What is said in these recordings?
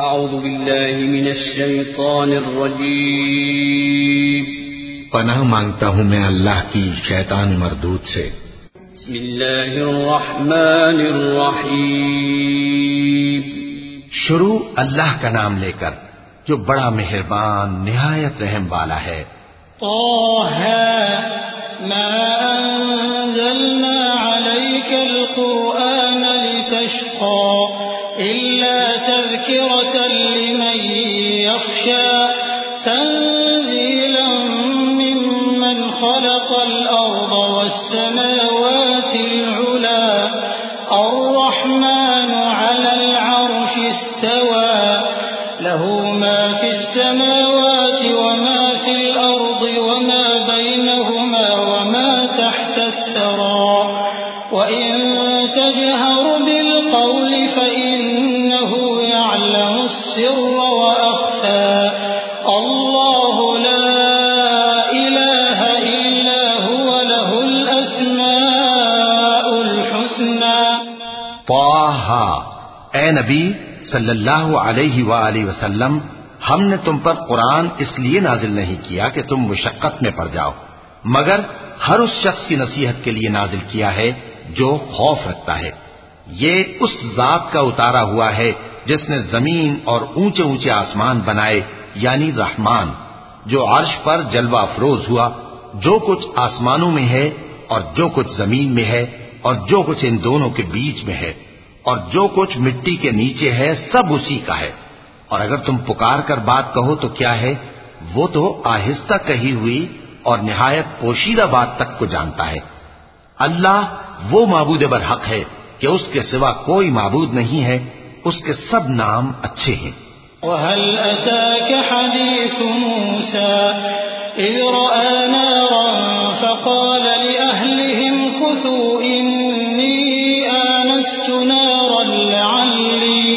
أعوذ بالله من الشيطان الرجيم. پناہ مانگتا ہوں میں اللہ کی شیطان مردود سے۔ بسم الله الرحمن الرحيم شروع اللہ کا نام لے کر جو بڑا مہربان نہایت رحم والا ہے۔ طه ما أنزلنا عليك القرآن لتشقى إلا تذكرة لمن يخشى تنزيلا ممن خلق الأرض والسماوات العلا الرحمن على العرش استوى له ما في السماوات وما في الأرض وما تحت الثرى وإن تجهر بالقول فإنه يعلم السر وأخفى. الله لا إله إلا هو له الأسماء الحسنى. طه اے نبی صلی اللہ علیہ وآلہ وسلم ہم نے تم پر قرآن اس لیے نازل نہیں کیا کہ تم مشقت میں پڑ جاؤ۔ مگر ہر اس شخص کی نصیحت کے لیے نازل کیا ہے جو خوف رکھتا ہے۔ یہ اس ذات کا اتارا ہوا ہے جس نے زمین اور اونچے اونچے آسمان بنائے یعنی رحمان، جو عرش پر جلوہ افروز ہوا۔ جو کچھ آسمانوں میں ہے اور جو کچھ زمین میں ہے اور جو کچھ ان دونوں کے بیچ میں ہے اور جو کچھ مٹی کے نیچے ہے، سب اسی کا ہے۔ اور اگر تم پکار کر بات کہو تو کیا ہے؟ وہ تو آہستہ کہی ہوئی اور نہایت پوشیدہ بات تک کو جانتا ہے۔ اللہ وہ معبود برحق ہے کہ اس کے سوا کوئی معبود نہیں ہے اس کے سب نام اچھے ہیں۔ وهل أتاك حديث موسى؟ إذ رأى نارا فقال لأهلهم كثوا إني آنست نارا لعلي,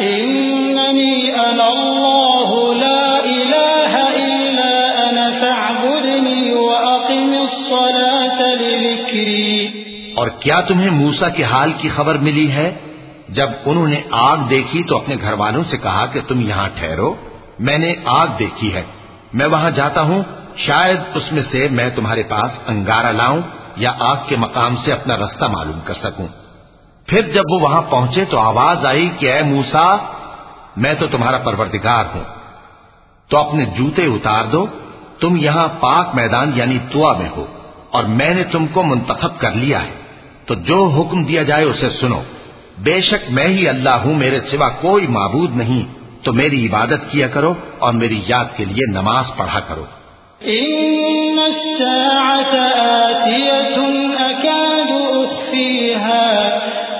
إنني أنا الله لا إله إلا أنا فاعبدني وأقم الصلاة لذكري. اور کیا تمہیں موسا کے حال کی خبر ملی ہے؟ جب انہوں نے آگ دیکھی تو اپنے گھر والوں سے کہا کہ تم یہاں ٹھہرو، میں نے آگ دیکھی ہے۔ میں وہاں جاتا ہوں، شاید اس میں سے میں تمہارے پاس انگارہ لاؤں یا آگ کے مقام سے اپنا رستہ معلوم کر سکوں۔ پھر جب وہ وہاں پہنچے تو آواز آئی کہ اے موسا میں تو تمہارا پروردگار ہوں۔ تو اپنے جوتے اتار دو، تم یہاں پاک میدان یعنی توا میں ہو، اور میں نے تم کو منتخب کر لیا ہے۔ تو جو حکم دیا جائے اسے سنو۔ بے شک میں ہی اللہ ہوں، میرے سوا کوئی معبود نہیں۔ تو میری عبادت کیا کرو اور میری یاد کے لیے نماز پڑھا کرو۔ إن الساعة آتية أكاد أخفيها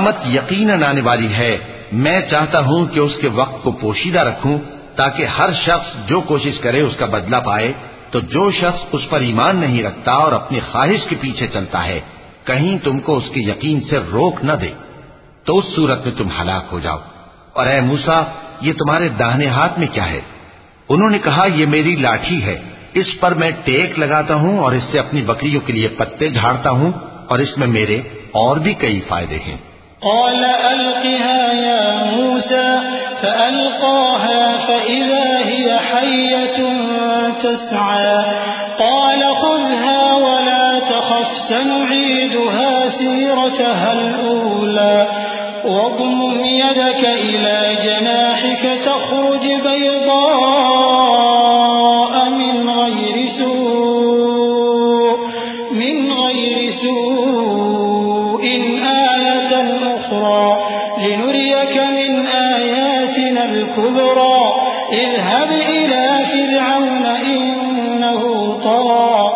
قیامت یقیناً آنے والی ہے۔ میں چاہتا ہوں کہ اس کے وقت کو پوشیدہ رکھوں تاکہ ہر شخص جو کوشش کرے اس کا بدلہ پائے۔ تو جو شخص اس پر ایمان نہیں رکھتا اور اپنی خواہش کے پیچھے چلتا ہے، کہیں تم کو اس کے یقین سے روک نہ دے۔ تو اس صورت میں تم ہلاک ہو جاؤ۔ اور اے موسا یہ تمہارے داہنے ہاتھ میں کیا ہے؟ انہوں نے کہا، یہ میری لاٹھی ہے۔ اس پر میں ٹیک لگاتا ہوں اور اس سے اپنی بکریوں کے لیے پتے جھاڑتا ہوں اور اس میں میرے اور بھی کئی فائدے ہیں۔ قال ألقها يا موسى فألقاها فإذا هي حية تسعى. قال خذها ولا تخف سنعيدها سيرتها الأولى. واضمم يدك إلى جناحك تخرج بيضاء. أخرى لنريك من آياتنا الكبرى، اذهب إلى فرعون إنه طغى.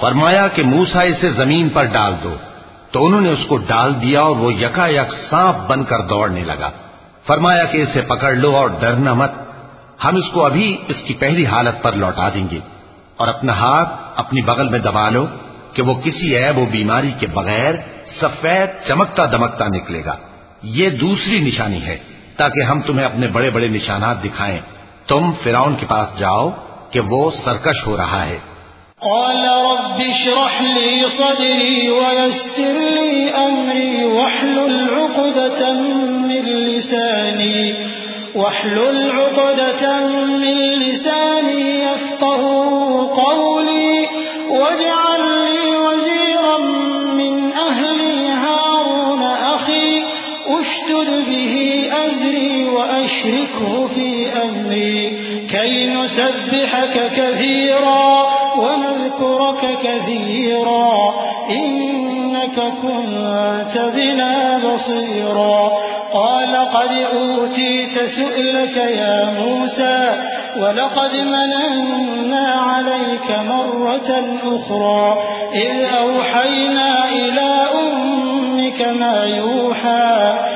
فرمایا کہ موسا اسے زمین پر ڈال دو۔ تو انہوں نے اس کو ڈال دیا اور وہ یکا یک سانپ بن کر دوڑنے لگا۔ فرمایا کہ اسے پکڑ لو اور ڈرنا مت۔ ہم اس کو ابھی اس کی پہلی حالت پر لوٹا دیں گے۔ اور اپنا ہاتھ اپنی بغل میں دبا لو کہ وہ کسی عیب و بیماری کے بغیر سفید چمکتا دمکتا نکلے گا۔ یہ دوسری نشانی ہے، تاکہ ہم تمہیں اپنے بڑے بڑے نشانات دکھائیں۔ تم فرعون کے پاس جاؤ کہ وہ سرکش ہو رہا ہے۔ قال رب اشرح لي صدري ويسر لي أمري، واحلل عقدة من لساني، واحلل عقدة من لساني يفقه قولي، واجعل أشتد به أزري وأشركه في أمري كي نسبحك كثيرا ونذكرك كثيرا إنك كنت بنا بصيرا. قال قد أوتيت سؤلك يا موسى ولقد مننا عليك مرة أخرى إذ أوحينا إلى أمك ما يوحى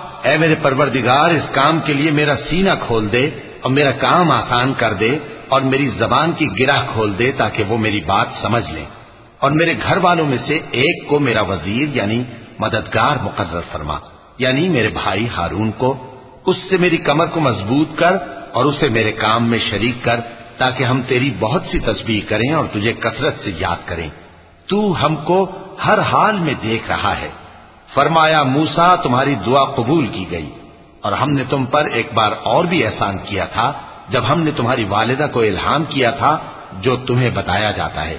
اے میرے پروردگار، اس کام کے لیے میرا سینہ کھول دے اور میرا کام آسان کر دے اور میری زبان کی گرہ کھول دے تاکہ وہ میری بات سمجھ لیں اور میرے گھر والوں میں سے ایک کو میرا وزیر یعنی مددگار مقرر فرما یعنی میرے بھائی ہارون کو۔ اس سے میری کمر کو مضبوط کر اور اسے میرے کام میں شریک کر تاکہ ہم تیری بہت سی تسبیح کریں اور تجھے کثرت سے یاد کریں۔ تو ہم کو ہر حال میں دیکھ رہا ہے۔ فرمایا موسا تمہاری دعا قبول کی گئی، اور ہم نے تم پر ایک بار اور بھی احسان کیا تھا، جب ہم نے تمہاری والدہ کو الہام کیا تھا، جو تمہیں بتایا جاتا ہے۔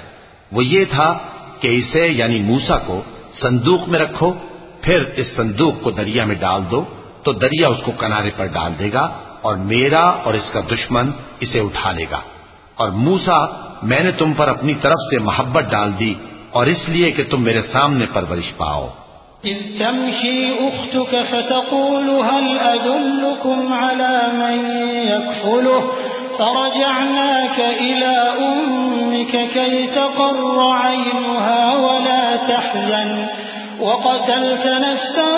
وہ یہ تھا کہ اسے یعنی موسا کو، صندوق میں رکھو، پھر اس صندوق کو دریا میں ڈال دو، تو دریا اس کو کنارے پر ڈال دے گا، اور میرا اور اس کا دشمن اسے اٹھا لے گا۔ اور موسا میں نے تم پر اپنی طرف سے محبت ڈال دی، اور اس لیے کہ تم میرے سامنے پرورش پاؤ۔ إذ تمشي أختك فتقول هل أدلكم على من يكفله؟ فرجعناك إلى أمك كي تقر عينها ولا تحزن. وقتلت نفسا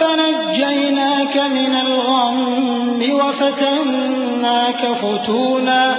فنجيناك من الغم وفتناك فتونا.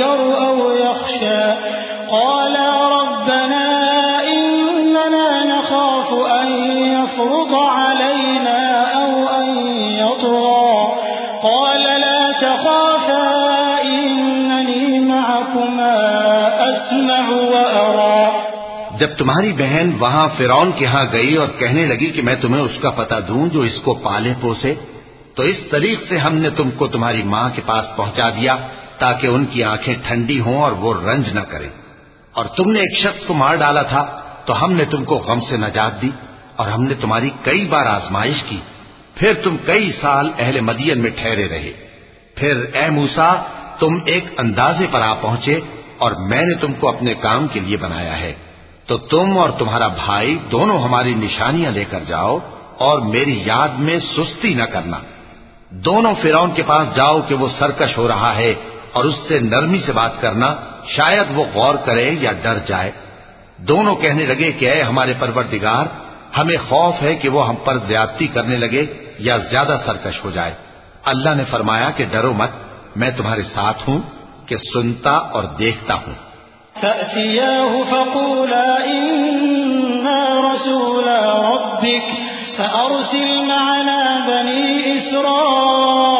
يتذكر أو يخشى قالا ربنا إننا نخاف أن يفرط علينا أو أن يطغى قال لا تخافا إنني معكما أسمع وأرى جب تمہاری بہن وہاں فرعون کے ہاں گئی اور کہنے لگی کہ میں تمہیں اس کا پتہ دوں جو اس کو پالے پوسے، تو اس طریق سے ہم نے تم کو تمہاری ماں کے پاس پہنچا دیا۔ تاکہ ان کی آنکھیں ٹھنڈی ہوں اور وہ رنج نہ کریں۔ اور تم نے ایک شخص کو مار ڈالا تھا، تو ہم نے تم کو غم سے نجات دی اور ہم نے تمہاری کئی بار آزمائش کی۔ پھر تم کئی سال اہل مدین میں ٹھہرے رہے۔ پھر اے موسا تم ایک اندازے پر آ پہنچے اور میں نے تم کو اپنے کام کے لیے بنایا ہے۔ تو تم اور تمہارا بھائی دونوں ہماری نشانیاں لے کر جاؤ اور میری یاد میں سستی نہ کرنا۔ دونوں فرعون کے پاس جاؤ کہ وہ سرکش ہو رہا ہے۔ اور اس سے نرمی سے بات کرنا شاید وہ غور کرے یا ڈر جائے۔ دونوں کہنے لگے کہ اے ہمارے پروردگار، ہمیں خوف ہے کہ وہ ہم پر زیادتی کرنے لگے یا زیادہ سرکش ہو جائے۔ اللہ نے فرمایا کہ ڈرو مت، میں تمہارے ساتھ ہوں کہ سنتا اور دیکھتا ہوں۔ فأتياه فقولا إنا رسولا ربك، فأرسل معنا بني إسرائيل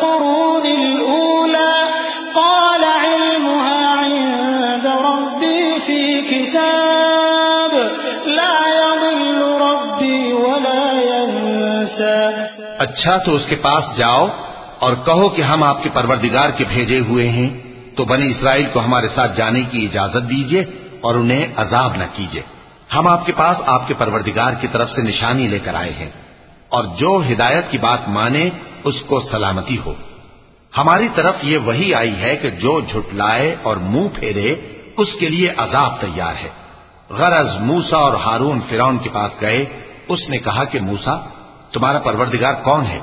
القرون الأولى، قال علمها عند ربي في كتاب، لا يضل ربي ولا ينسى. اچھا تو اس کے پاس جاؤ اور کہو کہ ہم آپ کے پروردگار کے بھیجے ہوئے ہیں، تو بنی اسرائیل کو ہمارے ساتھ جانے کی اجازت دیجیے اور انہیں عذاب نہ کیجیے ہم آپ کے پاس آپ کے پروردگار کی طرف سے نشانی لے کر آئے ہیں۔ اور جو ہدایت کی بات مانے اس کو سلامتی ہو۔ ہماری طرف یہ وہی آئی ہے کہ جو جھٹلائے اور منہ پھیرے، اس کے لیے عذاب تیار ہے۔ غرض موسا اور ہارون فرون کے پاس گئے۔ اس نے کہا کہ موسا تمہارا پروردگار کون ہے؟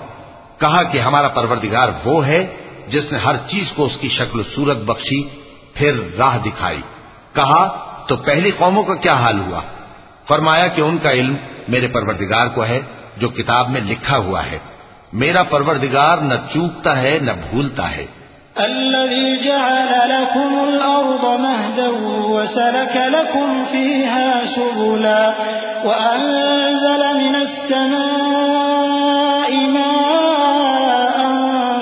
کہا کہ ہمارا پروردگار وہ ہے جس نے ہر چیز کو اس کی شکل و صورت بخشی، پھر راہ دکھائی۔ کہا، تو پہلی قوموں کا کیا حال ہوا؟ فرمایا کہ ان کا علم میرے پروردگار کو ہے جو کتاب میں لکھا ہوا ہے۔ میرا پروردگار نہ چوکتا ہے نہ بھولتا ہے الذي جعل لكم الأرض مهدا وسلك لكم فيها سبلا وأنزل من السماء ماء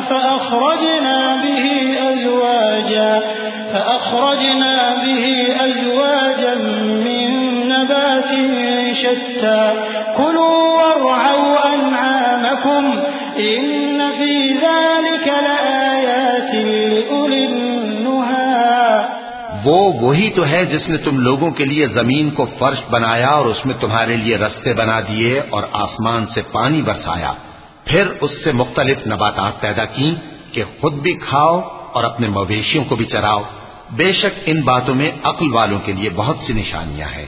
فأخرجنا به أزواجا فأخرجنا به أزواجا من نبات شتى كلوا وارعوا أنعامكم إن في ذلك لآيات لأولي النهى وہ وہی تو ہے جس نے تم لوگوں کے لیے زمین کو فرش بنایا اور اس میں تمہارے لیے رستے بنا دیے اور آسمان سے پانی برسایا۔ پھر اس سے مختلف نباتات پیدا کی کہ خود بھی کھاؤ اور اپنے مویشیوں کو بھی چراؤ۔ بے شک ان باتوں میں عقل والوں کے لیے بہت سی نشانیاں ہیں۔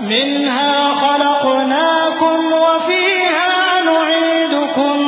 منها خلقناكم وفيها نعيدكم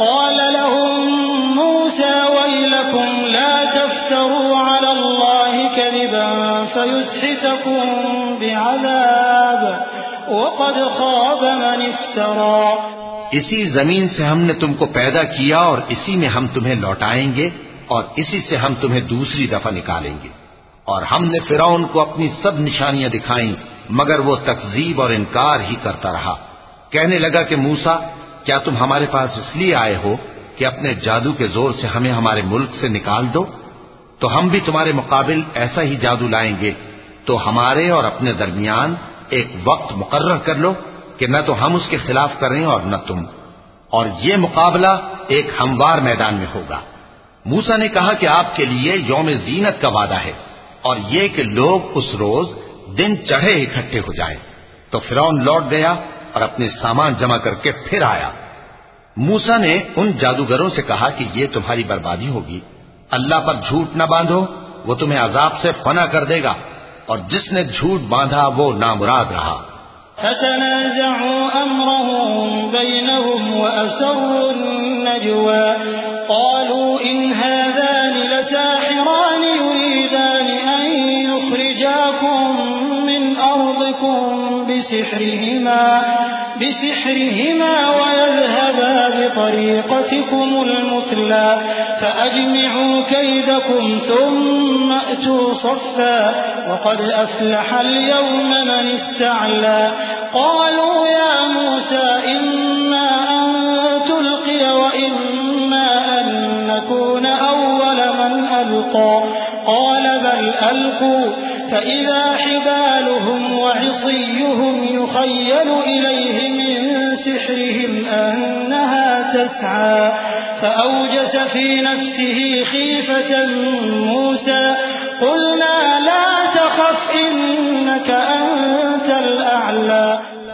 قال لهم موسى ويلكم لا تفتروا على الله كذبا فيسحتكم بعذاب وقد خاب من افترى. اسی زمین سے ہم نے تم کو پیدا کیا اور اسی میں ہم تمہیں لوٹائیں گے اور اسی سے ہم تمہیں دوسری دفعہ نکالیں گے اور ہم نے فرعون کو اپنی سب نشانیاں دکھائیں مگر وہ تکذیب اور انکار ہی کرتا رہا۔ کہنے لگا کہ موسا کیا تم ہمارے پاس اس لیے آئے ہو کہ اپنے جادو کے زور سے ہمیں ہمارے ملک سے نکال دو؟ تو ہم بھی تمہارے مقابل ایسا ہی جادو لائیں گے۔ تو ہمارے اور اپنے درمیان ایک وقت مقرر کر لو کہ نہ تو ہم اس کے خلاف کریں اور نہ تم۔ اور یہ مقابلہ ایک ہموار میدان میں ہوگا۔ موسا نے کہا کہ آپ کے لیے یوم زینت کا وعدہ ہے اور یہ کہ لوگ اس روز دن چڑھے اکٹھے ہو جائیں۔ تو فرعون لوٹ گیا اور اپنے سامان جمع کر کے پھر آیا۔ موسا نے ان جادوگروں سے کہا کہ یہ تمہاری بربادی ہوگی۔ اللہ پر جھوٹ نہ باندھو، وہ تمہیں عذاب سے فنا کر دے گا۔ اور جس نے جھوٹ باندھا، وہ نامراد رہا۔ فتنازعوا أمرهم بينهم وأسروا النجوى۔ قالوا إن هذان لساحران يريدان أن يخرجاكم أرضكم بسحرهما بسحرهما ويذهبا بطريقتكم المثلى فأجمعوا كيدكم ثم أتوا صفا وقد أفلح اليوم من استعلى. قالوا يا موسى إما أن تلقي وإما أن نكون أول من ألقى. قال بل ألقوا فإذا حبالهم وعصيهم يخيل إليه من سحرهم أنها تسعى فأوجس في نفسه خيفة موسى قلنا لا تخف إنك أنت الأعلى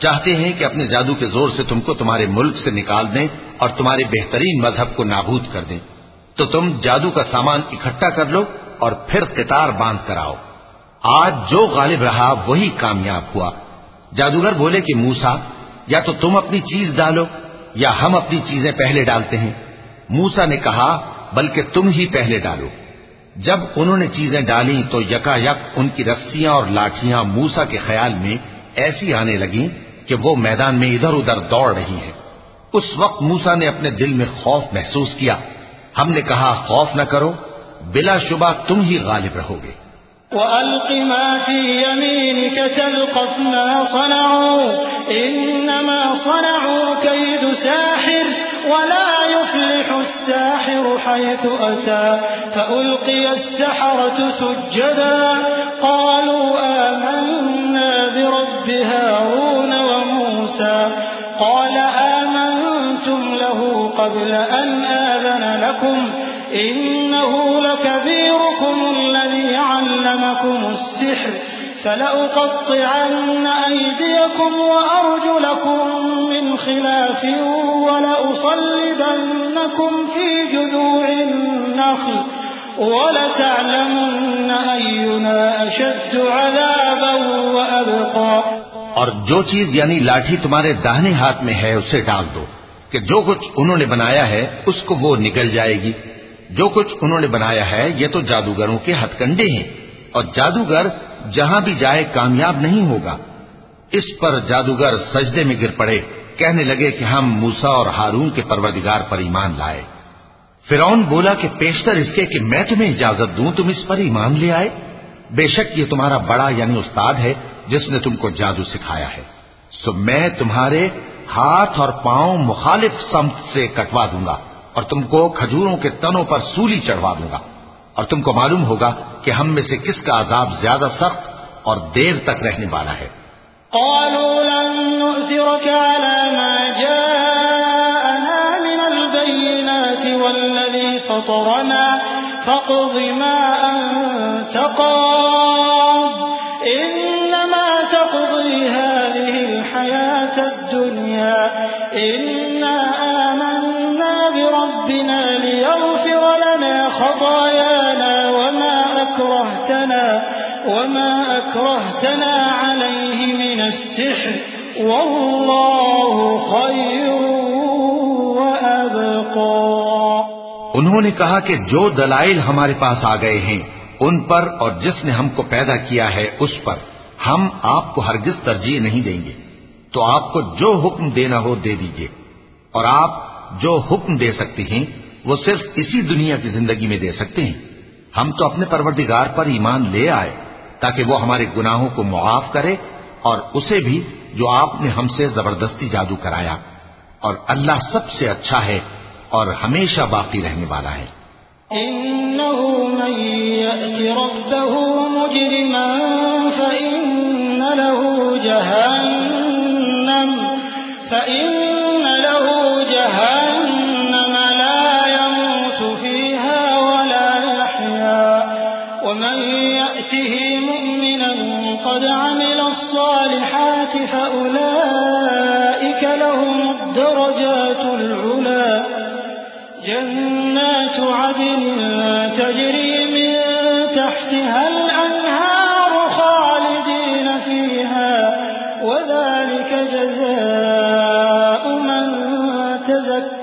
چاہتے ہیں کہ اپنے جادو کے زور سے تم کو تمہارے ملک سے نکال دیں اور تمہارے بہترین مذہب کو نابود کر دیں۔ تو تم جادو کا سامان اکٹھا کر لو اور پھر قطار باندھ کر آؤ۔ آج جو غالب رہا وہی کامیاب ہوا۔ جادوگر بولے کہ موسا یا تو تم اپنی چیز ڈالو یا ہم اپنی چیزیں پہلے ڈالتے ہیں۔ موسا نے کہا، بلکہ تم ہی پہلے ڈالو۔ جب انہوں نے چیزیں ڈالی تو یکا یک ان کی رسیاں اور لاٹیاں موسا کے خیال میں ایسی آنے لگیں کہ وہ میدان میں ادھر ادھر دوڑ رہی ہیں۔ اس وقت موسا نے اپنے دل میں خوف محسوس کیا۔ ہم نے کہا، خوف نہ کرو، بلا شبہ تم ہی غالب رہو گے۔ وألق ما في يمينك تلقف ما صنعوا، إنما صنعوا كيد ساحر ولا يفلح الساحر حيث أتى، فألقي السحرة سجدا۔ قالوا آمنا قبل أن آذن لكم إنه لكبيركم الذي علمكم السحر فلأقطعن أيديكم وأرجلكم من خلاف ولأصلبنكم في جذوع النخل ولتعلمن أينا أشد عذابا وأبقى اور جو چیز یعنی لاٹھی تمہارے داہنے ہاتھ میں ہے اسے ڈال کہ جو کچھ انہوں نے بنایا ہے، اس کو وہ نکل جائے گی۔ جو کچھ انہوں نے بنایا ہے، یہ تو جادوگروں کے ہتھ کنڈے ہیں۔ اور جادوگر جہاں بھی جائے، کامیاب نہیں ہوگا۔ اس پر جادوگر سجدے میں گر پڑے۔ کہنے لگے کہ ہم موسا اور ہارون کے پروردگار پر ایمان لائے۔ فرعون بولا کہ پیشتر اس کے کہ میں تمہیں اجازت دوں، تم اس پر ایمان لے آئے۔ بے شک یہ تمہارا بڑا یعنی استاد ہے، جس نے تم کو جادو سکھایا ہے۔ سو میں تمہارے ہاتھ اور پاؤں مخالف سمت سے کٹوا دوں گا اور تم کو کھجوروں کے تنوں پر سولی چڑھوا دوں گا اور تم کو معلوم ہوگا کہ ہم میں سے کس کا عذاب زیادہ سخت اور دیر تک رہنے والا ہے۔ قالوا لن نؤثرك على ما جاءنا من البينات والذي فطرنا فاقض ما أنت قاض. الدنيا. إنا آمنا بربنا ليغفر لنا خطايانا وما أكرهتنا وما أكرهتنا عليه من السحر والله خير وأبقى. انہوں نے کہا کہ جو دلائل ہمارے پاس آ گئے ہیں، ان پر اور جس نے ہم کو پیدا کیا ہے، اس پر ہم آپ کو ہرگز ترجیح نہیں دیں گے۔ تو آپ کو جو حکم دینا ہو دے دیجیے اور آپ جو حکم دے سکتے ہیں، وہ صرف اسی دنیا کی زندگی میں دے سکتے ہیں۔ ہم تو اپنے پروردگار پر ایمان لے آئے، تاکہ وہ ہمارے گناہوں کو معاف کرے اور اسے بھی جو آپ نے ہم سے زبردستی جادو کرایا۔ اور اللہ سب سے اچھا ہے اور ہمیشہ باقی رہنے والا ہے۔ إنه من يأت ربه مجرما فإن له جهنم فإن له جهنم لا يموت فيها ولا يحيا ومن يأته مؤمنا قد عمل الصالحات فأولئك لهم الدرجات العلا جنات عدن تجري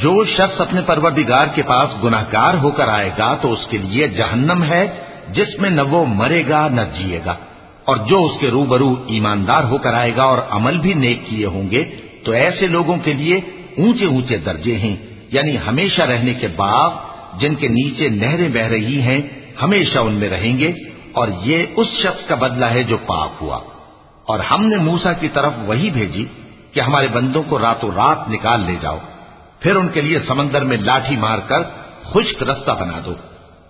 جو شخص اپنے پروردگار کے پاس گناہ گار ہو کر آئے گا تو اس کے لیے جہنم ہے، جس میں نہ وہ مرے گا نہ جیے گا۔ اور جو اس کے روبرو ایماندار ہو کر آئے گا اور عمل بھی نیک کیے ہوں گے، تو ایسے لوگوں کے لیے اونچے اونچے درجے ہیں۔ یعنی ہمیشہ رہنے کے باغ جن کے نیچے نہریں بہ رہی ہیں، ہمیشہ ان میں رہیں گے۔ اور یہ اس شخص کا بدلہ ہے جو پاک ہوا۔ اور ہم نے موسا کی طرف وہی بھیجی کہ ہمارے بندوں کو راتوں رات نکال لے جاؤ۔ پھر ان کے لیے سمندر میں لاٹھی مار کر خشک رستہ بنا دو۔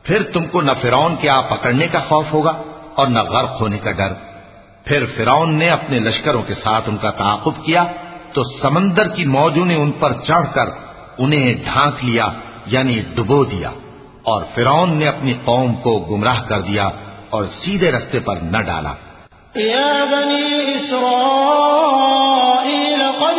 پھر تم کو نہ فرعون کے آپ پکڑنے کا خوف ہوگا اور نہ غرق ہونے کا ڈر۔ پھر فرعون نے اپنے لشکروں کے ساتھ ان کا تعاقب کیا تو سمندر کی موجوں نے ان پر چڑھ کر انہیں ڈھانک لیا یعنی ڈبو دیا۔ اور فرعون نے اپنی قوم کو گمراہ کر دیا اور سیدھے رستے پر نہ ڈالا۔ يا بني إسرائيل قد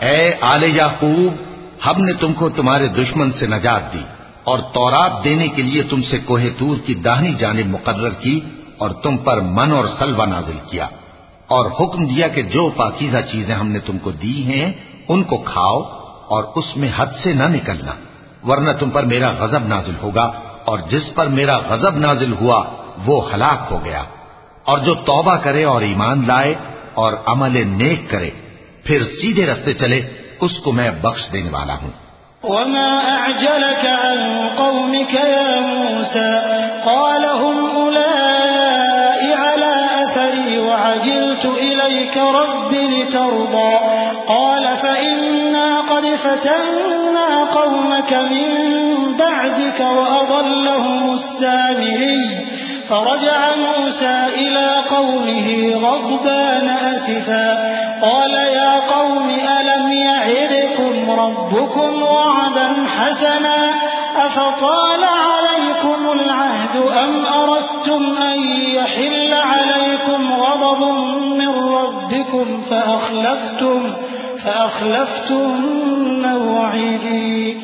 اے آل یعقوب، ہم نے تم کو تمہارے دشمن سے نجات دی اور تورات دینے کے لیے تم سے کوہ تور کی داہنی جانب مقرر کی اور تم پر من اور سلوا نازل کیا اور حکم دیا کہ جو پاکیزہ چیزیں ہم نے تم کو دی ہیں، ان کو کھاؤ اور اس میں حد سے نہ نکلنا، ورنہ تم پر میرا غضب نازل ہوگا اور جس پر میرا غضب نازل ہوا، وہ ہلاک ہو گیا۔ اور جو توبہ کرے اور ایمان لائے اور عمل نیک کرے پھر سیدھے رستے چلے اس کو میں بخش دینے والا ہوں وما أعجلك عن قومك يا موسى؟ قال هم أولئك على أثري وعجلت إليك رب لترضى. قال فإنا قد فتنا قومك من بعدك وأضلهم السامري. فرجع موسى إلى قومه غضبان أسفا. قال يا قوم ألم يعدكم ربكم وعدا حسنا؟ أفطال عليكم العهد أم أردتم أن يحل عليكم غضب من ربكم فأخلفتم فأخلفتم موعدي؟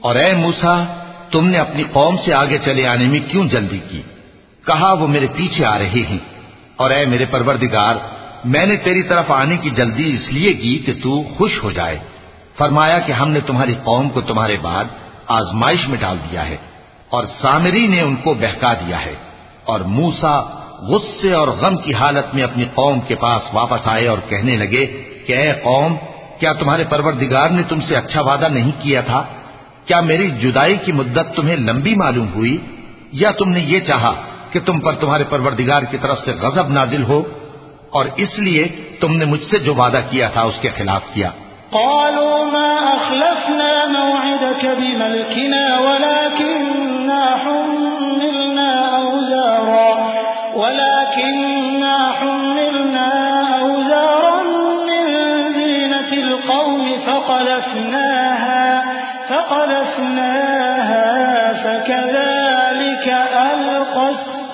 اور اے موسا تم نے اپنی قوم سے آگے چلے آنے میں کیوں جلدی کی؟ کہا، وہ میرے پیچھے آ رہے ہیں۔ اور اے میرے پروردگار، میں نے تیری طرف آنے کی جلدی اس لیے کی کہ تو خوش ہو جائے۔ فرمایا کہ ہم نے تمہاری قوم کو تمہارے بعد آزمائش میں ڈال دیا ہے، اور سامری نے ان کو بہکا دیا ہے۔ اور موسا غصے اور غم کی حالت میں اپنی قوم کے پاس واپس آئے اور کہنے لگے کہ، اے قوم، کیا تمہارے پروردگار نے تم سے اچھا وعدہ نہیں کیا تھا؟ کیا میری جدائی کی مدت تمہیں لمبی معلوم ہوئی؟ یا تم نے یہ چاہا کہ تم پر تمہارے پروردگار کی طرف سے غضب نازل ہو اور اس لیے تم نے مجھ سے جو وعدہ کیا تھا اس کے خلاف کیا۔ قالوا ما أخلفنا موعدك بملكنا ولكننا حملنا أوزارا، ولكننا حملنا أوزارا من زينة القوم فقلفناها فقلفناها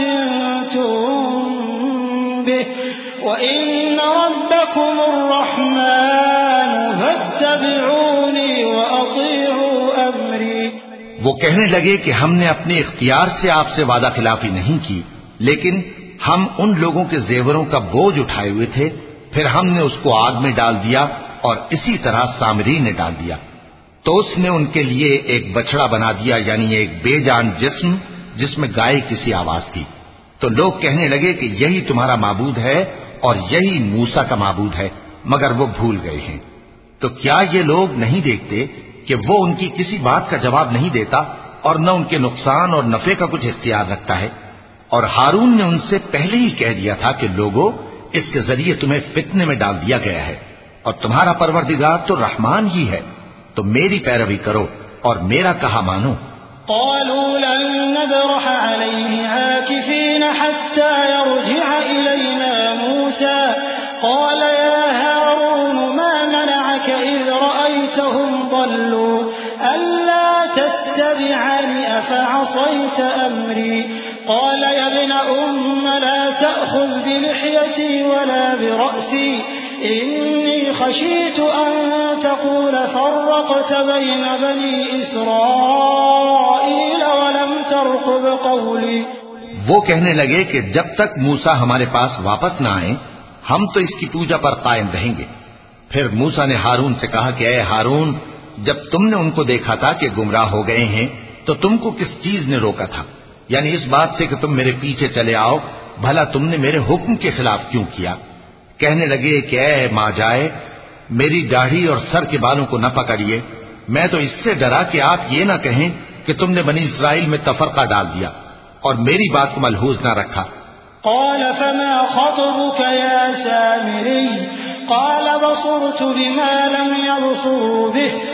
إنما به وإن ربكم الرحمن فاتبعوني وأطيعوا أمري وہ کہنے لگے کہ ہم نے اپنے اختیار سے آپ سے وعدہ خلافی نہیں کی، لیکن ہم ان لوگوں کے زیوروں کا بوجھ اٹھائے ہوئے تھے، پھر ہم نے اس کو آگ میں ڈال دیا اور اسی طرح سامری نے ڈال دیا۔ تو اس نے ان کے لیے ایک بچڑا بنا دیا یعنی ایک بے جان جسم جس میں گائے کسی آواز تھی۔ تو لوگ کہنے لگے کہ یہی تمہارا معبود ہے اور یہی موسا کا معبود ہے، مگر وہ بھول گئے ہیں۔ تو کیا یہ لوگ نہیں دیکھتے کہ وہ ان کی کسی بات کا جواب نہیں دیتا اور نہ ان کے نقصان اور نفے کا کچھ اختیار رکھتا ہے؟ اور ہارون نے ان سے پہلے ہی کہہ دیا تھا کہ لوگوں، اس کے ذریعے تمہیں فتنے میں ڈال دیا گیا ہے۔ اور تمہارا پروردگار تو رحمان ہی ہے۔ تو میری پیروی کرو اور میرا کہا مانو۔ قالوا لن نبرح عليه عاكفين حتى يرجع إلينا موسى. قال يا هارون ما منعك إذ رأيتهم ضلوا؟ ألا تتبعني أفعصيت أمري؟ قال يا ابن أم لا تأخذ بلحيتي ولا برأسي. إني خشيت أن تقول فرقت بين بني إسرائيل ولم ترقب قولي. وہ کہنے لگے کہ جب تک موسا ہمارے پاس واپس نہ آئے ہم تو اس کی پوجا پر قائم رہیں گے۔ پھر موسا نے ہارون سے کہا کہ اے ہارون، جب تم نے ان کو دیکھا تھا کہ گمراہ ہو گئے ہیں، تو تم کو کس چیز نے روکا تھا؟ یعنی اس بات سے کہ تم میرے پیچھے چلے آؤ، بھلا تم نے میرے حکم کے خلاف کیوں کیا؟ کہنے لگے کہ اے ماں جائے، میری داڑھی اور سر کے بالوں کو نہ پکڑیے۔ میں تو اس سے ڈرا کہ آپ یہ نہ کہیں کہ تم نے بنی اسرائیل میں تفرقہ ڈال دیا اور میری بات کو ملحوظ نہ رکھا۔ قال، فما خطبك يا سامري؟ قال، بصرت بما لم يبصروا به۔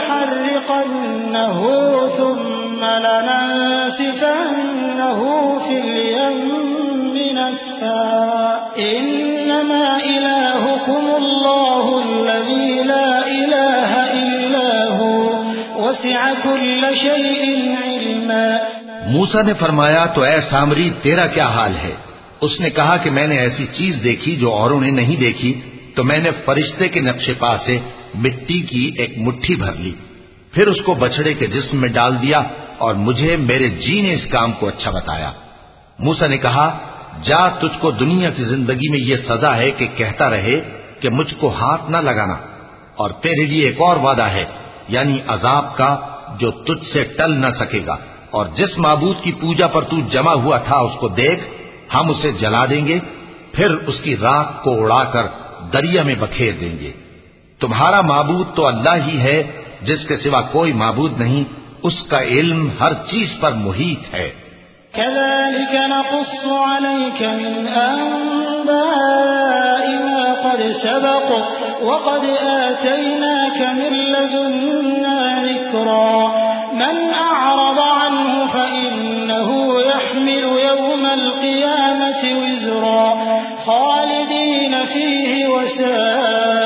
لنحرقنه ثم لننسفنه في اليم نسفا. إنما إلهكم الله الذي لا إله إلا هو. وسع كل شيء علما. موسا نے فرمایا، تو اے سامری، تیرا کیا حال ہے؟ اس نے کہا کہ میں نے ایسی چیز دیکھی جو اوروں نے نہیں دیکھی، تو میں نے فرشتے کے نقشے پا سے مٹی کی ایک مٹھی بھر لی۔ پھر اس کو بچڑے کے جسم میں ڈال دیا اور مجھے میرے جی نے اس کام کو اچھا بتایا۔ موسا نے کہا، جا تجھ کو دنیا کی زندگی میں یہ سزا ہے کہ کہتا رہے کہ مجھ کو ہاتھ نہ لگانا۔ اور تیرے لیے ایک اور وعدہ ہے یعنی عذاب کا، جو تجھ سے ٹل نہ سکے گا۔ اور جس معبود کی پوجا پر تو جمع ہوا تھا، اس کو دیکھ، ہم اسے جلا دیں گے، پھر اس کی راک کو اڑا کر دریا میں بکھیر دیں گے۔ تمہارا معبود تو اللہ ہی ہے جس کے سوا کوئی معبود نہیں اس کا علم ہر چیز پر محیط ہے كذلك نقص عليك من أنباء ما قد سبق وقد آتيناك من لدنا ذكرا. من أعرض عنه فإنه يحمل يوم القيامة وزرا. خالدين فيه وساء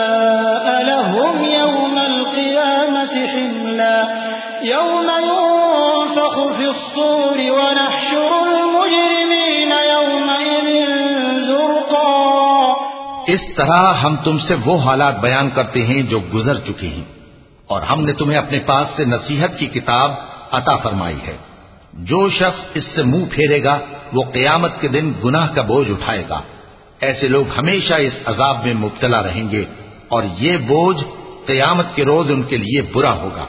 يوم ينفخ في الصور ونحشر المجرمين يومئذ زرقا. اس طرح ہم تم سے وہ حالات بیان کرتے ہیں جو گزر چکے ہیں اور ہم نے تمہیں اپنے پاس سے نصیحت کی کتاب عطا فرمائی ہے۔ جو شخص اس سے منہ پھیرے گا، وہ قیامت کے دن گناہ کا بوجھ اٹھائے گا۔ ایسے لوگ ہمیشہ اس عذاب میں مبتلا رہیں گے اور یہ بوجھ قیامت کے روز ان کے لیے برا ہوگا۔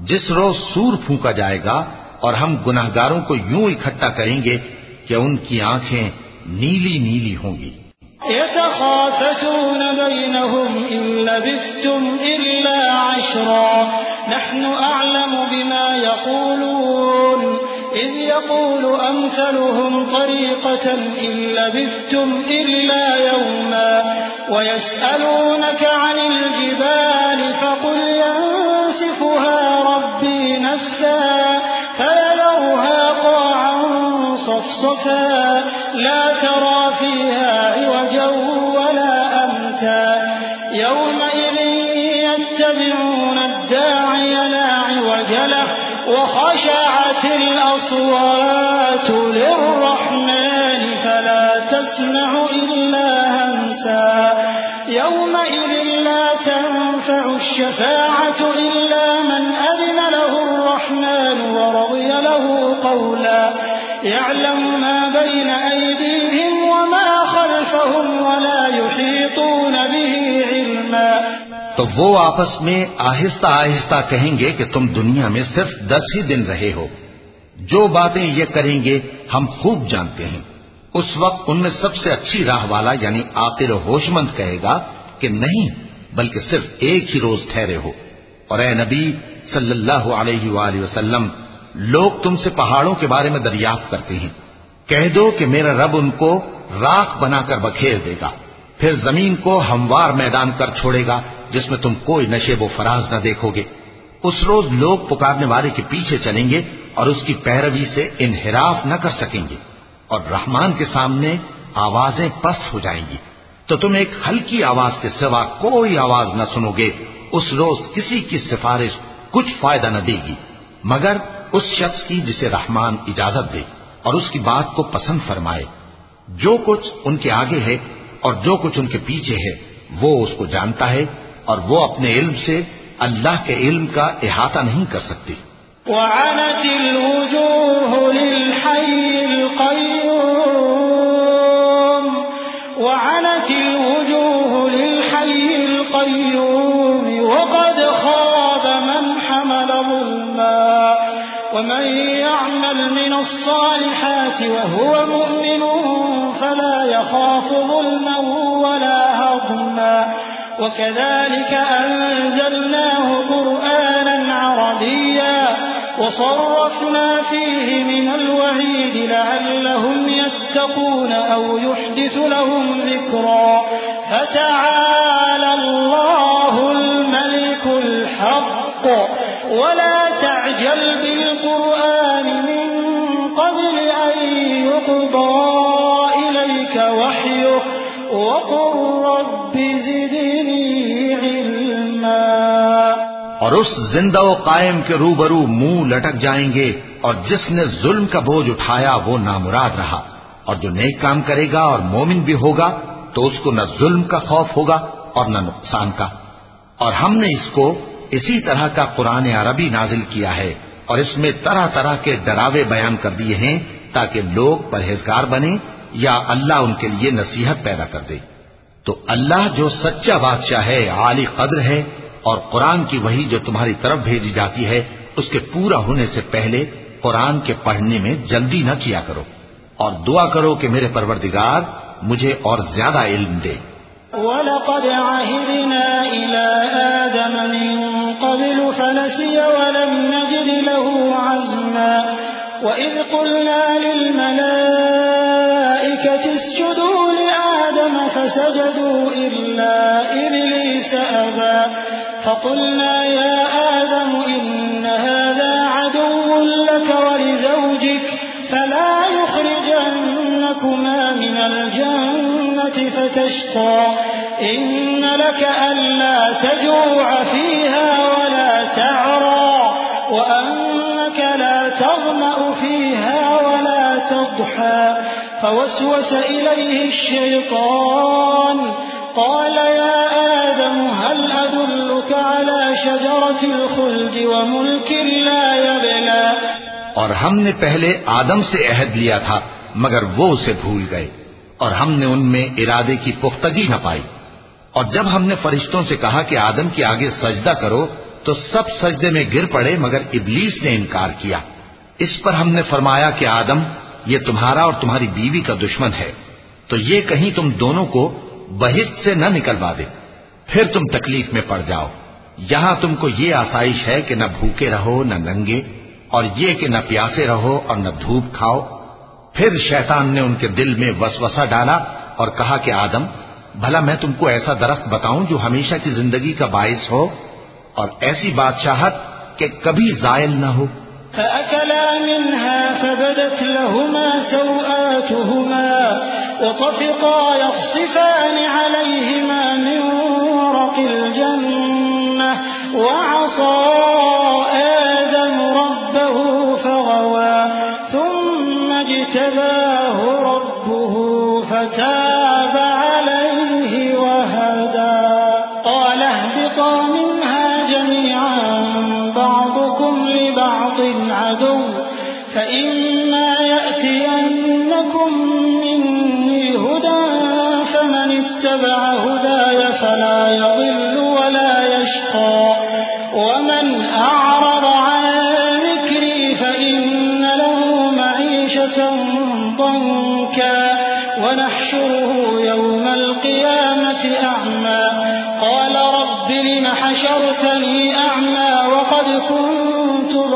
جس روز سور پھونکا جائے گا اور ہم گناہ گاروں کو یوں اکٹھا کریں گے کہ ان کی آنکھیں نیلی نیلی ہوں گی۔ يتخافتون بينهم إن لبثتم إلا عشرا۔ نحن أعلم بما يقولون إذ يقول أمثلهم طريقة إن لبثتم إلا يوما ويسألونك عن الجبال فقل ينسفها ربي نسفا فيذرها قاعا صفصفا لا ترى فيها عوجا ولا أمتا. يومئذ يتبعون الداعي لا عوج له وخشعت الأصوات للرحمن فلا تسمع إلا همسا. يومئذ لا تنفع الشفاعة إلا من أذن له له قولا يعلم ما بين أيديهم وما خلفهم ولا يحيطون به علما. تو وہ آپس میں آہستہ آہستہ کہیں گے کہ تم دنیا میں صرف دس ہی دن رہے ہو۔ جو باتیں یہ کریں گے ہم خوب جانتے ہیں۔ اس وقت ان میں سب سے اچھی راہ والا یعنی عاقل و ہوش مند کہے گا کہ نہیں، بلکہ صرف ایک ہی روز ٹھہرے ہو۔ اور اے نبی صلی اللہ علیہ وآلہ وسلم لوگ تم سے پہاڑوں کے بارے میں دریافت کرتے ہیں۔ کہہ دو کہ میرا رب ان کو راکھ بنا کر بکھیر دے گا۔ پھر زمین کو ہموار میدان کر چھوڑے گا، جس میں تم کوئی نشیب و فراز نہ دیکھو گے۔ اس روز لوگ پکارنے والے کے پیچھے چلیں گے اور اس کی پیروی سے انحراف نہ کر سکیں گے۔ اور رحمان کے سامنے آوازیں پست ہو جائیں گی۔ تو تم ایک ہلکی آواز کے سوا کوئی آواز نہ سنو گے۔ اس روز کسی کی سفارش کچھ فائدہ نہ دے گی۔ مگر اس شخص کی جسے رحمان اجازت دے اور اس کی بات کو پسند فرمائے۔ جو کچھ ان کے آگے ہے اور جو کچھ ان کے پیچھے ہے، وہ اس کو جانتا ہے اور وہ اپنے علم سے اللہ کے علم کا احاطہ نہیں کر سکتی وعنت من الصالحات وهو مؤمن فلا يخاف ظلما ولا هضما. وكذلك أنزلناه قرآنا عربيا وصرفنا فيه من الوعيد لعلهم يتقون أو يحدث لهم ذكرا. فتعالى الله الملك الحق. ولا تعجل بالقرآن يقضى إليك وحيه وقل رب زدني علما. اور اس زندہ و قائم کے روبرو منہ لٹک جائیں گے اور جس نے ظلم کا بوجھ اٹھایا وہ نامراد رہا اور جو نیک کام کرے گا اور مومن بھی ہوگا تو اس کو نہ ظلم کا خوف ہوگا اور نہ نقصان کا۔ اور ہم نے اس کو اسی طرح کا قرآن عربی نازل کیا ہے اور اس میں طرح طرح کے ڈراوے بیان کر دیے ہیں تاکہ لوگ پرہیزگار بنے یا اللہ ان کے لیے نصیحت پیدا کر دے۔ تو اللہ جو سچا بادشاہ ہے، عالی قدر ہے اور قرآن کی وہی جو تمہاری طرف بھیجی جاتی ہے، اس کے پورا ہونے سے پہلے قرآن کے پڑھنے میں جلدی نہ کیا کرو۔ اور دعا کرو کہ میرے پروردگار، مجھے اور زیادہ علم دے۔ ولقد عهدنا إلى آدم من قبل فنسي ولم نجد له عزما۔ وإذ قلنا للملائكة اسجدوا لآدم فسجدوا إلا إبليس أبى فقلنا يا آدم إن هذا عدو لك ولزوجك فلا يخرجنكما من الجنة فتشقى إن لك ألا تجوع فيها ولا تعرى وأنك لا تظمأ ولا فوسوس إليه الشيطان. قال يا آدم هل أدلك على شجرة الخلد وملك لا يبلى؟ اور ہم نے پہلے آدم سے عہد لیا تھا، مگر وہ اسے بھول گئے، اور ہم نے ان میں ارادے کی پختگی نہ پائی۔ اور جب ہم نے فرشتوں سے کہا کہ آدم کے آگے سجدہ کرو، تو سب سجدے میں گر پڑے مگر ابلیس نے انکار کیا۔ اس پر ہم نے فرمایا کہ آدم یہ تمہارا اور تمہاری بیوی کا دشمن ہے، تو یہ کہیں تم دونوں کو بہشت سے نہ نکلوا دے۔ پھر تم تکلیف میں پڑ جاؤ۔ یہاں تم کو یہ آسائش ہے کہ نہ بھوکے رہو، نہ ننگے، اور یہ کہ نہ پیاسے رہو اور نہ دھوپ کھاؤ۔ پھر شیطان نے ان کے دل میں وسوسہ ڈالا اور کہا کہ آدم، بھلا میں تم کو ایسا درخت بتاؤں جو ہمیشہ کی زندگی کا باعث ہو، اور ایسی بادشاہت کہ کبھی زائل نہ ہو۔ فأكلا منها فبدت لهما سوآتهما وطفقا يخصفان عليهما من ورق الجنة وعصى آدم ربه فغوى ثم اجتباه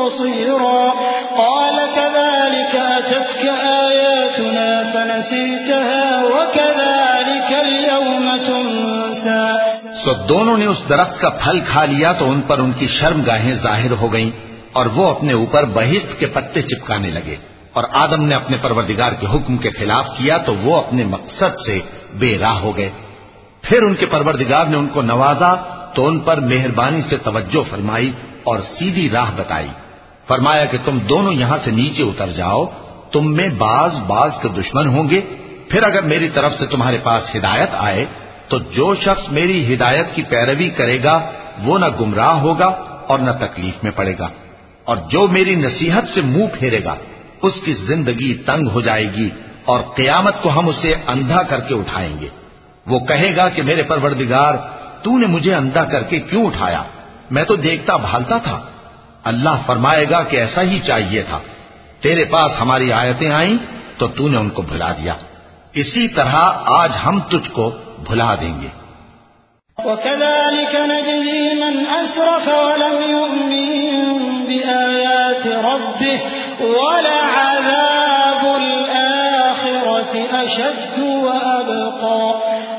بصيرا. قال كذلك أتتك آياتنا فنسيتها وكذلك اليوم تنسى. سو دونوں نے اس درخت کا پھل کھا لیا تو ان پر ان کی شرم گاہیں ظاہر ہو گئیں اور وہ اپنے اوپر بہشت کے پتے چپکانے لگے اور آدم نے اپنے پروردگار کے حکم کے خلاف کیا تو وہ اپنے مقصد سے بے راہ ہو گئے۔ پھر ان کے پروردگار نے ان کو نوازا تو ان پر مہربانی سے توجہ فرمائی اور سیدھی راہ بتائی۔ فرمایا کہ تم دونوں یہاں سے نیچے اتر جاؤ، تم میں باز باز کے دشمن ہوں گے۔ پھر اگر میری طرف سے تمہارے پاس ہدایت آئے، تو جو شخص میری ہدایت کی پیروی کرے گا، وہ نہ گمراہ ہوگا اور نہ تکلیف میں پڑے گا۔ اور جو میری نصیحت سے منہ پھیرے گا، اس کی زندگی تنگ ہو جائے گی اور قیامت کو ہم اسے اندھا کر کے اٹھائیں گے۔ وہ کہے گا کہ میرے پروردگار، تو نے مجھے اندھا کر کے کیوں اٹھایا؟ میں تو دیکھتا بھالتا تھا۔ اللہ فرمائے گا کہ ایسا ہی چاہیے تھا۔ تیرے پاس ہماری آیتیں آئیں تو تو نے ان کو بھلا دیا۔ اسی طرح آج ہم تجھ کو بھلا دیں گے۔ وكذلك نجزي من أسرف ولم يؤمن بآيات ربه ولعذاب الآخرة أشد وأبقى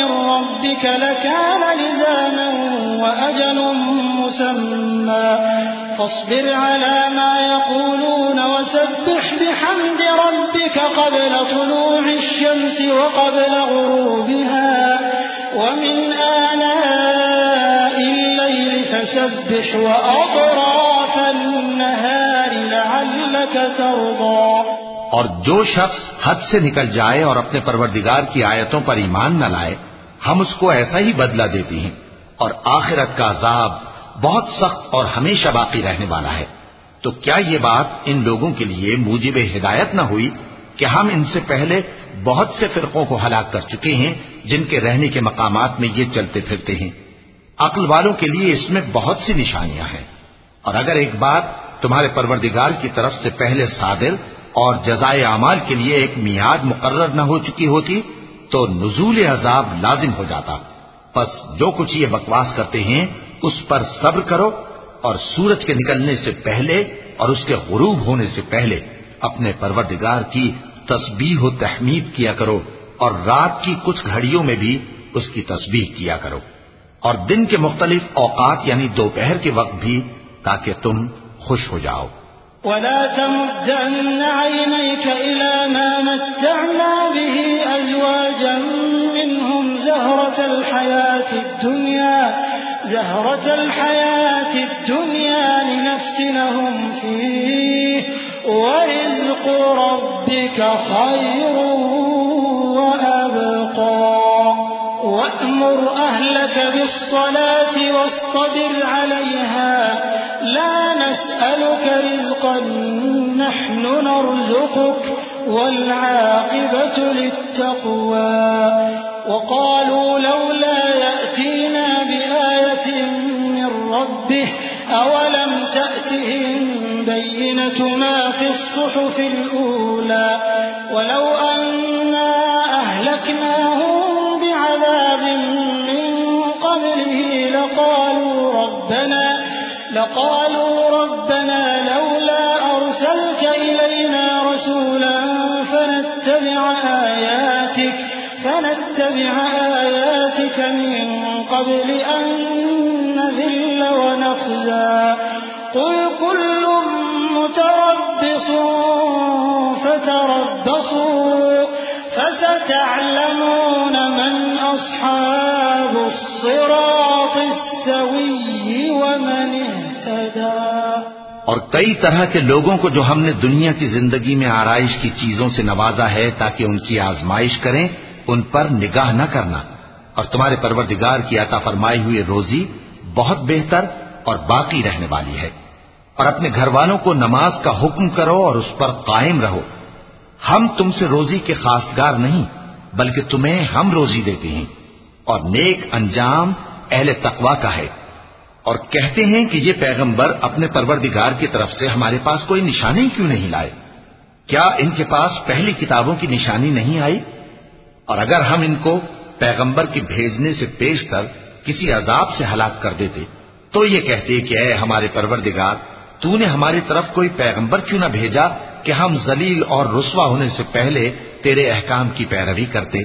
من ربك لكان لزاما وأجل مسمى. فاصبر على ما يقولون وسبح بحمد ربك قبل طلوع الشمس وقبل غروبها. ومن آلاء الليل فسبح وأطراف النهار لعلك ترضى. اور جو شخص حد سے نکل جائے اور اپنے پروردگار کی آیتوں پر ایمان نہ لائے ہم اس کو ایسا ہی بدلہ دیتے ہیں۔ اور آخرت کا عذاب بہت سخت اور ہمیشہ باقی رہنے والا ہے۔ تو کیا یہ بات ان لوگوں کے لیے موجب ہدایت نہ ہوئی کہ ہم ان سے پہلے بہت سے فرقوں کو ہلاک کر چکے ہیں جن کے رہنے کے مقامات میں یہ چلتے پھرتے ہیں؟ عقل والوں کے لیے اس میں بہت سی نشانیاں ہیں۔ اور اگر ایک بات تمہارے پروردگار کی طرف سے پہلے صادر اور جزائے اعمال کے لیے ایک میاد مقرر نہ ہو چکی ہوتی تو نزول عذاب لازم ہو جاتا۔ بس جو کچھ یہ بکواس کرتے ہیں، اس پر صبر کرو اور سورج کے نکلنے سے پہلے اور اس کے غروب ہونے سے پہلے اپنے پروردگار کی تسبیح و تحمید کیا کرو اور رات کی کچھ گھڑیوں میں بھی اس کی تسبیح کیا کرو۔ اور دن کے مختلف اوقات یعنی دوپہر کے وقت بھی تاکہ تم خوش ہو جاؤ۔ ولا تمدن عينيك إلى ما متعنا به أزواجا الحياة الدنيا زهرة الحياة الدنيا لنفتنهم فيه. ورزق ربك خير وأبقى. وأمر أهلك بالصلاة واصطبر عليها. لا نسألك رزقا نحن نرزقك. والعاقبة للتقوى. وقالوا لولا يأتينا بآية من ربه أولم تأتهم بينة ما في الصحف الأولى ولو أنا أهلكناهم بعذاب من قبله لقالوا ربنا لقالوا ربنا لولا أرسلت إلينا رسولا فنتبع آياتك سنتبع آياتك من قبل أن نذل ونخزى. قل كل متربص فتربصوا فستعلمون من أصحاب الصراط السوي ومن اهتدى. اور کئی طرح کے لوگوں کو جو ہم نے دنیا کی زندگی میں آرائش کی چیزوں سے نوازا ہے تاکہ ان کی آزمائش کریں ان پر نگاہ نہ کرنا اور تمہارے پروردگار کی عطا فرمائی ہوئی روزی بہت بہتر اور باقی رہنے والی ہے۔ اور اپنے گھر والوں کو نماز کا حکم کرو اور اس پر قائم رہو۔ ہم تم سے روزی کے خاصگار نہیں، بلکہ تمہیں ہم روزی دیتے ہیں۔ اور نیک انجام اہل تقوا کا ہے۔ اور کہتے ہیں کہ یہ پیغمبر اپنے پروردگار کی طرف سے ہمارے پاس کوئی نشانی کیوں نہیں لائے؟ کیا ان کے پاس پہلی کتابوں کی نشانی نہیں آئی؟ اور اگر ہم ان کو پیغمبر کے بھیجنے سے پیش کر کسی عذاب سے ہلاک کر دیتے، تو یہ کہتے کہ اے ہمارے پروردگار، تو نے ہماری طرف کوئی پیغمبر کیوں نہ بھیجا کہ ہم ذلیل اور رسوا ہونے سے پہلے تیرے احکام کی پیروی کرتے؟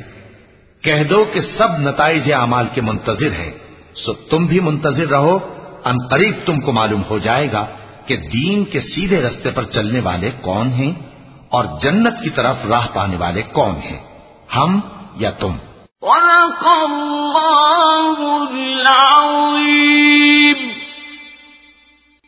کہہ دو کہ سب نتائج اعمال کے منتظر ہیں، سو تم بھی منتظر رہو، ان قریب تم کو معلوم ہو جائے گا کہ دین کے سیدھے رستے پر چلنے والے کون ہیں اور جنت کی طرف راہ پانے والے کون ہیں۔ ہم یا تم۔ اللہ العظیم۔